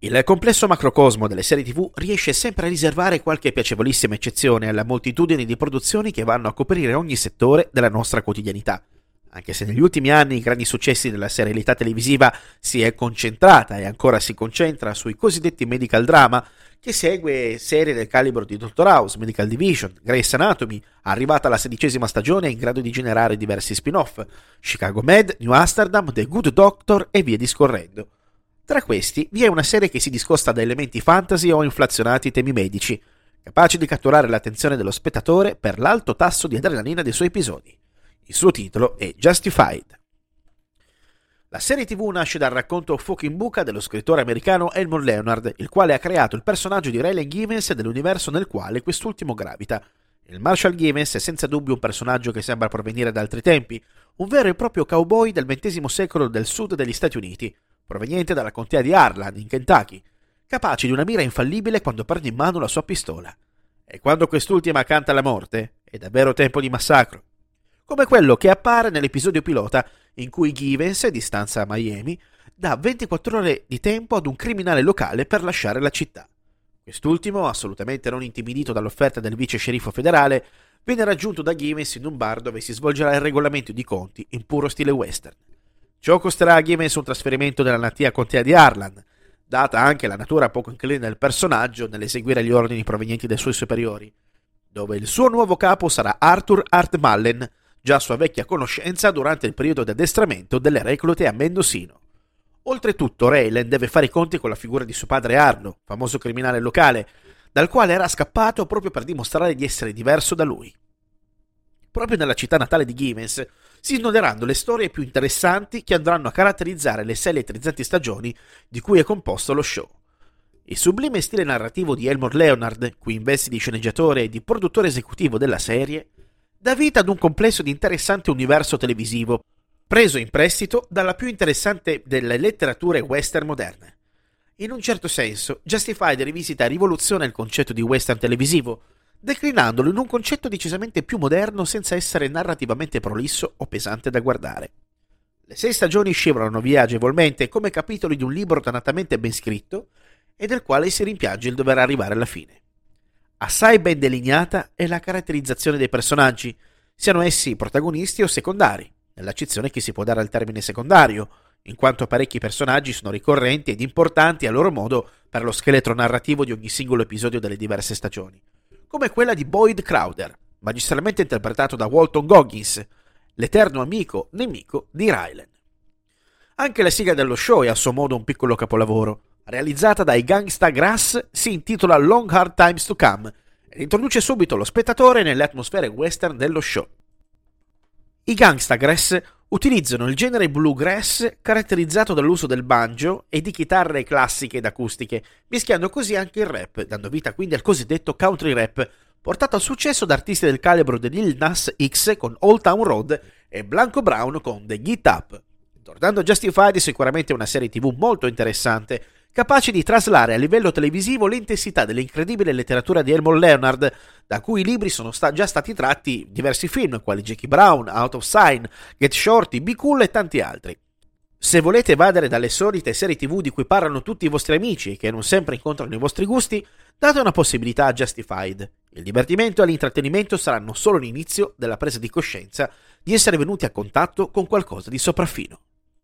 Il complesso macrocosmo delle serie TV riesce sempre a riservare qualche piacevolissima eccezione alla moltitudine di produzioni che vanno a coprire ogni settore della nostra quotidianità. Anche se negli ultimi anni i grandi successi della serialità televisiva si è concentrata e ancora si concentra sui cosiddetti medical drama, che segue serie del calibro di Dr. House, Medical Division, Grey's Anatomy, arrivata alla sedicesima stagione in grado di generare diversi spin-off, Chicago Med, New Amsterdam, The Good Doctor e via discorrendo. Tra questi vi è una serie che si discosta da elementi fantasy o inflazionati temi medici, capaci di catturare l'attenzione dello spettatore per l'alto tasso di adrenalina dei suoi episodi. Il suo titolo è Justified. La serie TV nasce dal racconto Fucking Buca dello scrittore americano Elmore Leonard, il quale ha creato il personaggio di Raylan Givens dell'universo nel quale quest'ultimo gravita. Il Marshall Givens è senza dubbio un personaggio che sembra provenire da altri tempi, un vero e proprio cowboy del XX secolo del sud degli Stati Uniti, proveniente dalla contea di Harlan, in Kentucky, capace di una mira infallibile quando prende in mano la sua pistola. E quando quest'ultima canta la morte, è davvero tempo di massacro. Come quello che appare nell'episodio pilota in cui Givens, di stanza a Miami, dà 24 ore di tempo ad un criminale locale per lasciare la città. Quest'ultimo, assolutamente non intimidito dall'offerta del vice sceriffo federale, viene raggiunto da Givens in un bar dove si svolgerà il regolamento di conti in puro stile western. Ciò costerà a Givens un trasferimento nella natia contea di Harlan, data anche la natura poco incline del personaggio nell'eseguire gli ordini provenienti dai suoi superiori, dove il suo nuovo capo sarà Arthur Art Mullen, già sua vecchia conoscenza durante il periodo di addestramento delle reclute a Mendocino. Oltretutto, Raylan deve fare i conti con la figura di suo padre Arno, famoso criminale locale, dal quale era scappato proprio per dimostrare di essere diverso da lui. Proprio nella città natale di Givens si snoderanno le storie più interessanti che andranno a caratterizzare le sei elettrizzanti stagioni di cui è composto lo show. Il sublime stile narrativo di Elmore Leonard, qui in vesti di sceneggiatore e di produttore esecutivo della serie, dà vita ad un complesso di interessante universo televisivo, preso in prestito dalla più interessante delle letterature western moderne. In un certo senso, Justified rivisita e rivoluziona il concetto di western televisivo, declinandolo in un concetto decisamente più moderno senza essere narrativamente prolisso o pesante da guardare. Le sei stagioni scivolano via agevolmente come capitoli di un libro dannatamente ben scritto e del quale si rimpiange il dover arrivare alla fine. Assai ben delineata è la caratterizzazione dei personaggi, siano essi protagonisti o secondari, nell'accezione che si può dare al termine secondario, in quanto parecchi personaggi sono ricorrenti ed importanti a loro modo per lo scheletro narrativo di ogni singolo episodio delle diverse stagioni, come quella di Boyd Crowder, magistralmente interpretato da Walton Goggins, l'eterno amico nemico di Rylan. Anche la sigla dello show è a suo modo un piccolo capolavoro, realizzata dai Gangsta Grass, si intitola Long Hard Times to Come ed introduce subito lo spettatore nelle atmosfere western dello show. I Gangsta Grass utilizzano il genere bluegrass caratterizzato dall'uso del banjo e di chitarre classiche ed acustiche, mischiando così anche il rap, dando vita quindi al cosiddetto country rap, portato al successo da artisti del calibro di Lil Nas X con Old Town Road e Blanco Brown con The Get Up. Tornando a Justified, sicuramente una serie tv molto interessante, capaci di traslare a livello televisivo l'intensità dell'incredibile letteratura di Elmore Leonard, da cui i libri sono sta- già stati tratti diversi film, quali Jackie Brown, Out of Sign, Get Shorty, Be Cool e tanti altri. Se volete evadere dalle solite serie tv di cui parlano tutti i vostri amici e che non sempre incontrano i vostri gusti, date una possibilità a Justified. Il divertimento e l'intrattenimento saranno solo l'inizio della presa di coscienza di essere venuti a contatto con qualcosa di sopraffino.